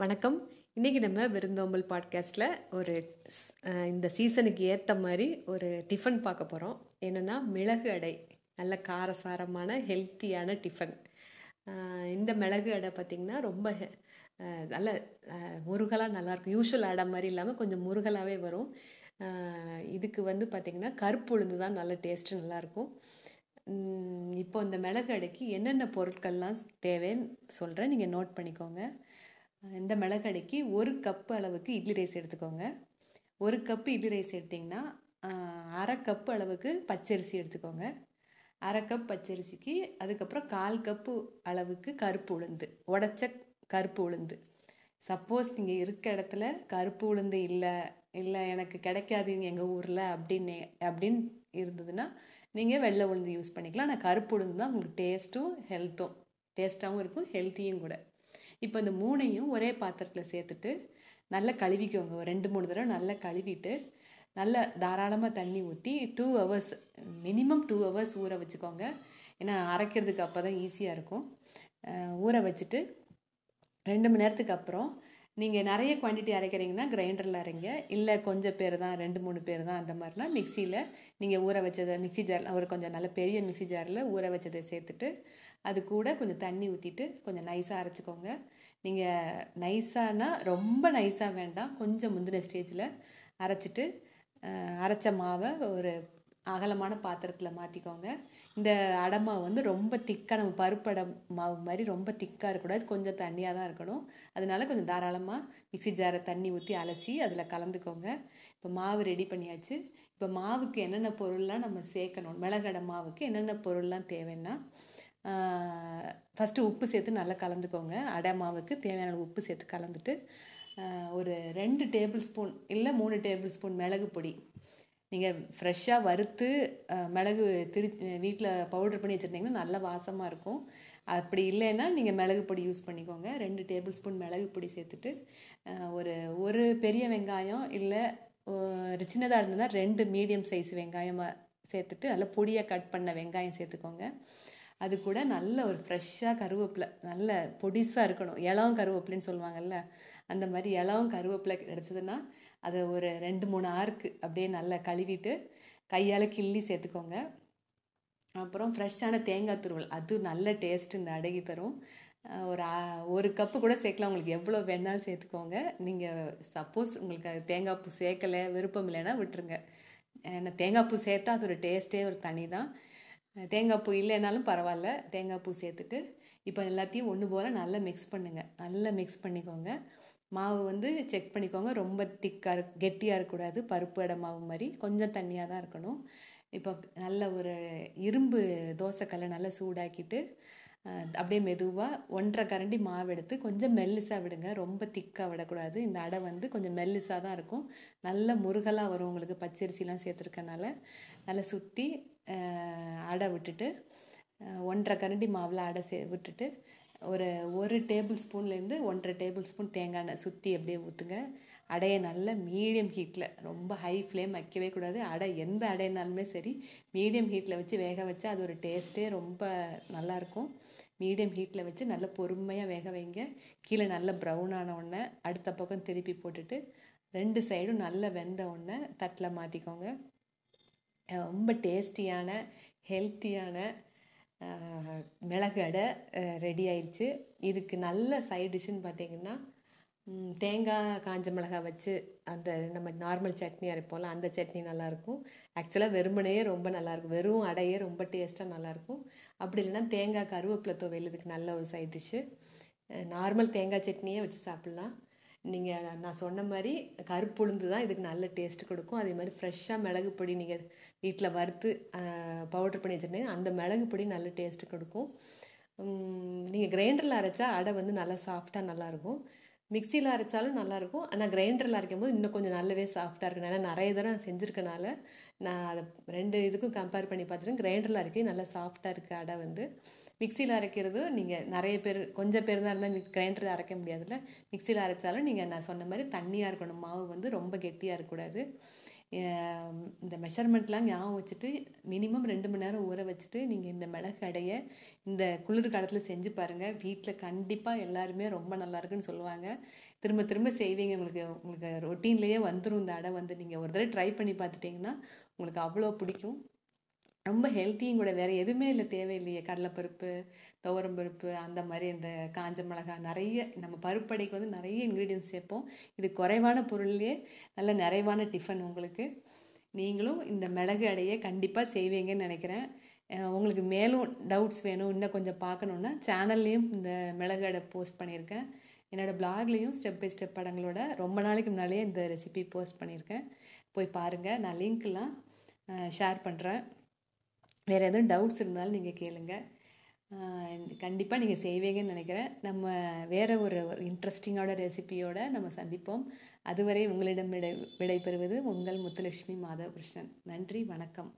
வணக்கம். இன்றைக்கி நம்ம விருந்தோம்பல் பாட்காஸ்ட்டில் ஒரு இந்த சீசனுக்கு ஏற்ற மாதிரி ஒரு டிஃபன் பார்க்க போகிறோம் என்னென்னா மிளகு அடை. நல்ல காரசாரமான ஹெல்த்தியான டிஃபன் இந்த மிளகு அடை பார்த்திங்கன்னா ரொம்ப ஹெ- நல்ல முருகலாக நல்லாயிருக்கும். யூஷுவல் அடை மாதிரி இல்லாமல் கொஞ்சம் முருகலாகவே வரும். இதுக்கு வந்து பார்த்திங்கன்னா கருப்பு உளுந்து தான் நல்ல டேஸ்ட்டு நல்லாயிருக்கும். இப்போ இந்த மிளகு அடைக்கு என்னென்ன பொருட்கள்லாம் தேவைன்னு சொல்கிறேன் நீங்கள் நோட் பண்ணிக்கோங்க. இந்த மிளகு ஒரு கப்பு அளவுக்கு இட்லி ரைஸ் எடுத்துக்கோங்க. ஒரு கப்பு இட்லி ரைஸ் எடுத்திங்கன்னா அரை கப்பு அளவுக்கு பச்சரிசி எடுத்துக்கோங்க. அரை கப் பச்சரிசிக்கு அதுக்கப்புறம் கால் கப்பு அளவுக்கு கருப்பு உளுந்து உடச்ச கருப்பு உளுந்து. சப்போஸ் நீங்கள் இருக்க இடத்துல கருப்பு உளுந்து இல்லை இல்லை எனக்கு கிடைக்காதுங்க எங்கள் ஊரில் அப்படின்னு அப்படின்னு இருந்ததுன்னா நீங்கள் வெள்ளை உளுந்து யூஸ் பண்ணிக்கலாம். ஆனால் கருப்பு உளுந்து தான் உங்களுக்கு டேஸ்ட்டும் ஹெல்த்தும் டேஸ்ட்டாகவும் இருக்கும் ஹெல்த்தியும் கூட. இப்போ இந்த மூணையும் ஒரே பாத்திரத்தில் சேர்த்துட்டு நல்லா கழுவிக்கோங்க. ஒரு ரெண்டு மூணு தடவை நல்லா கழுவிட்டு நல்லா தாராளமாக தண்ணி ஊற்றி two hours minimum two hours ஊற வச்சுக்கோங்க. ஏன்னா அரைக்கிறதுக்கு அப்போ தான் ஈஸியாக இருக்கும். ஊற வச்சுட்டு ரெண்டு மணி நேரத்துக்கு அப்புறம் நீங்கள் நிறைய குவான்டிட்டி அரைக்கிறீங்கன்னா கிரைண்டரில் அரைங்க. இல்லை கொஞ்சம் பேர் தான் ரெண்டு மூணு பேர் தான் அந்த மாதிரினா மிக்சியில் நீங்கள் ஊற வச்சதை மிக்ஸி ஜாரில் ஒரு கொஞ்சம் நல்ல பெரிய மிக்ஸி ஜாரில் ஊற வச்சதை சேர்த்துட்டு அது கூட கொஞ்சம் தண்ணி ஊற்றிட்டு கொஞ்சம் நைஸாக அரைச்சிக்கோங்க. நீங்கள் நைஸானா ரொம்ப நைஸாக வேண்டாம். கொஞ்சம் முந்தின ஸ்டேஜில் அரைச்சிட்டு அரைச்ச மாவை ஒரு அகலமான பாத்திரத்தில் மாற்றிக்கோங்க இந்த அடமாவு வந்து ரொம்ப திக்காக நம்ம பருப்படை மாவு மாதிரி ரொம்ப திக்காக இருக்கக்கூடாது. கொஞ்சம் தண்ணியாக தான் இருக்கணும். அதனால கொஞ்சம் தாராளமாக மிக்ஸி ஜாரை தண்ணி ஊற்றி அலசி அதில் கலந்துக்கோங்க. இப்போ மாவு ரெடி பண்ணியாச்சு. இப்போ மாவுக்கு என்னென்ன பொருள்லாம் நம்ம சேர்க்கணும்? மிளகடை மாவுக்கு என்னென்ன பொருள்லாம் தேவைன்னா ஃபஸ்ட்டு உப்பு சேர்த்து நல்லா கலந்துக்கோங்க. அடை மாவுக்கு தேவையான உப்பு சேர்த்து கலந்துட்டு ஒரு ரெண்டு டேபிள் ஸ்பூன் இல்லை மூணு டேபிள் ஸ்பூன் மிளகு பொடி. நீங்கள் ஃப்ரெஷ்ஷாக வறுத்து மிளகு திரு வீட்டில் பவுடர் பண்ணி வச்சுருந்தீங்கன்னா நல்ல வாசமாக இருக்கும். அப்படி இல்லைன்னா நீங்கள் மிளகு பொடி யூஸ் பண்ணிக்கோங்க. ரெண்டு டேபிள் ஸ்பூன் மிளகு பொடி சேர்த்துட்டு ஒரு ஒரு பெரிய வெங்காயம் இல்லை சின்னதாக இருந்ததுன்னா ரெண்டு மீடியம் சைஸ் வெங்காயமாக சேர்த்துட்டு நல்லா பொடியாக கட் பண்ண வெங்காயம் சேர்த்துக்கோங்க. அது கூட நல்ல ஒரு ஃப்ரெஷ்ஷாக கருவேப்பிலை நல்ல பொடிசாக இருக்கணும். இளம் கருவேப்பிலைன்னு சொல்லுவாங்கல்ல அந்த மாதிரி இளம் கருவேப்பிலை கிடச்சதுன்னா அதை ஒரு ரெண்டு மூணு ஆறுக்கு அப்படியே நல்லா கழுவிட்டு கையால் கிள்ளி சேர்த்துக்கோங்க. அப்புறம் ஃப்ரெஷ்ஷான தேங்காய் துருவல் அது நல்ல டேஸ்ட் இந்த அடகி தரும். ஒரு ஒரு கப்பு கூட சேர்க்கலாம். உங்களுக்கு எவ்வளோ வேணாலும் சேர்த்துக்கோங்க. நீங்கள் சப்போஸ் உங்களுக்கு அது தேங்காய் பூ சேர்க்கலை விருப்பம் இல்லைன்னா விட்டுருங்க. ஏன்னா தேங்காய் பூ சேர்த்தா ஒரு டேஸ்ட்டே ஒரு தனி தான். தேங்காய் பூ இல்லைனாலும் பரவாயில்ல. தேங்காய் பூ சேர்த்துட்டு இப்போ எல்லாத்தையும் ஒன்று போல் நல்லா மிக்ஸ் பண்ணுங்கள் நல்லா மிக்ஸ் பண்ணிக்கோங்க. மாவு வந்து செக் பண்ணிக்கோங்க. ரொம்ப திக்காக இருக் கெட்டியாக இருக்கக்கூடாது. பருப்பு அடை மாவு மாதிரி கொஞ்சம் தண்ணியாக தான் இருக்கணும். இப்போ நல்ல ஒரு இரும்பு தோசைக்கல்லை நல்லா சூடாக்கிட்டு அப்படியே மெதுவாக ஒன்றரை கரண்டி மாவு எடுத்து கொஞ்சம் மெல்லிசாக விடுங்க. ரொம்ப திக்காக விடக்கூடாது. இந்த அடை வந்து கொஞ்சம் மெல்லிசாக தான் இருக்கும். நல்ல முருகலாக வரும் உங்களுக்கு. பச்சரிசிலாம் சேர்த்துருக்கனால நல்லா சுற்றி அடை விட்டுட்டு ஒன்றரை கரண்டி மாவில் அடை சே விட்டுட்டு ஒரு ஒரு டேபிள் ஸ்பூன்லேருந்து ஒன்றரை டேபிள் ஸ்பூன் தேங்காய் எண்ணெய் சுற்றி அப்படியே ஊற்றுங்க அடையை நல்லா மீடியம் ஹீட்டில் ரொம்ப ஹை ஃப்ளேம் வைக்கவே கூடாது. அடை எந்த அடைனாலுமே சரி மீடியம் ஹீட்டில் வச்சு வேக வச்சா அது ஒரு டேஸ்ட்டே ரொம்ப நல்லாயிருக்கும் மீடியம் ஹீட்டில் வச்சு நல்லா பொறுமையாக வேக வைங்க. கீழே நல்ல ப்ரௌன் ஆன உடனே அடுத்த பக்கம் திருப்பி போட்டுட்டு ரெண்டு சைடும் நல்லா வெந்த உடனே தட்டில் மாற்றிக்கோங்க ரொம்ப டேஸ்டியான ஹெல்த்தியான மிளகு அடை ரெடி ஆயிடுச்சு இதுக்கு நல்ல சைட் டிஷ்ஷுன்னு பார்த்தீங்கன்னா தேங்காய் காஞ்ச மிளகாய் வச்சு அந்த நம்ம நார்மல் சட்னி அரைப்போம்ல அந்த சட்னி நல்லாயிருக்கும். ஆக்சுவலாக வெறுமனையே ரொம்ப நல்லாயிருக்கும். வெறும் அடையே ரொம்ப டேஸ்ட்டாக நல்லாயிருக்கும். அப்படி இல்லைன்னா தேங்காய் கருவேப்பிலை துவையல் இதுக்கு நல்ல ஒரு சைட் டிஷ்ஷு நார்மல் தேங்காய் சட்னியே வச்சு சாப்பிட்லாம். நீங்கள் நான் சொன்ன மாதிரி கருப்பு உளுந்து தான் இதுக்கு நல்ல டேஸ்ட் கொடுக்கும். அதே மாதிரி ஃப்ரெஷ்ஷாக மிளகு பொடி நீங்கள் வீட்டில் வறுத்து பவுடர் பண்ணி வச்சுருந்தீங்கன்னா அந்த மிளகு பொடி நல்ல டேஸ்ட் கொடுக்கும். நீங்கள் கிரைண்டரில் அரைச்சா அடை வந்து நல்லா சாஃப்டாக நல்லாயிருக்கும் மிக்சியில் அரைச்சாலும் நல்லாயிருக்கும் ஆனால் கிரைண்டரில் அரைக்கும் போது இன்னும் கொஞ்சம் நல்லாவே சாஃப்டாக இருக்கும். ஏன்னா நிறைய தடவை செஞ்சுருக்கனால நான் அதை ரெண்டு இதுக்கும் கம்பேர் பண்ணி பார்த்துட்டு கிரைண்டரில் அரைக்கி நல்லா சாஃப்டாக இருக்குது அடை வந்து. மிக்சியில் அரைக்கிறது நீங்கள் நிறைய பேர் கொஞ்சம் பேர் தான் இருந்தால் கிரைண்டரில் அரைக்க முடியாதுல்ல. மிக்சியில் அரைச்சாலும் நீங்கள் நான் சொன்ன மாதிரி தண்ணியாக இருக்கணும். மாவு வந்து ரொம்ப கெட்டியாக இருக்கக்கூடாது. இந்த மெஷர்மெண்ட்லாம் ஞாபகம் வச்சுட்டு மினிமம் ரெண்டு மணி நேரம் ஊற வச்சுட்டு நீங்கள் இந்த மிளகு அடையை இந்த குளிர் காலத்தில் செஞ்சு பாருங்கள் வீட்டில் கண்டிப்பாக எல்லாருமே ரொம்ப நல்லாயிருக்குன்னு சொல்லுவாங்க. திரும்ப திரும்ப செய்வீங்க. உங்களுக்கு உங்களுக்கு ரொட்டீன்லேயே வந்துடும் இந்த அடை வந்து நீங்கள் ஒரு தடவை ட்ரை பண்ணி பார்த்துட்டிங்கன்னா உங்களுக்கு அவ்வளோ பிடிக்கும். ரொம்ப ஹெல்த்தியும் கூட வேறு எதுவுமே இல்லை தேவையில்லையே. கடலைப்பருப்பு துவரம்பருப்பு அந்த மாதிரி இந்த காஞ்ச மிளகாய் நிறைய நம்ம பருப்படைக்கு வந்து நிறைய இன்க்ரீடியன்ஸ் சேர்ப்போம். இது குறைவான பொருள்லேயே நல்ல நிறைவான டிஃபன் உங்களுக்கு. நீங்களும் இந்த மிளகு அடையை கண்டிப்பாக செய்வீங்கன்னு நினைக்கிறேன். உங்களுக்கு மேலும் டவுட்ஸ் வேணும் இன்னும் கொஞ்சம் பார்க்கணுன்னா சேனல்லையும் இந்த மிளகு அடை போஸ்ட் பண்ணியிருக்கேன். என்னோடய பிளாக்லேயும் ஸ்டெப் பை ஸ்டெப் படங்களோட ரொம்ப நாளைக்கு முன்னாலே இந்த ரெசிபி போஸ்ட் பண்ணியிருக்கேன். போய் பாருங்கள் நான் லிங்க்லாம் ஷேர் பண்ணுறேன் வேறு எதுவும் டவுட்ஸ் இருந்தாலும் நீங்கள் கேளுங்க. கண்டிப்பாக நீங்கள் செய்வீங்கன்னு நினைக்கிறேன். நம்ம வேறு ஒரு ஒரு இன்ட்ரெஸ்டிங்கோட ரெசிபியோட நம்ம சந்திப்போம். அதுவரை உங்களிடம் விடை விடைபெறுவது உங்கள் முத்துலட்சுமி மாதவ கிருஷ்ணன். நன்றி வணக்கம்.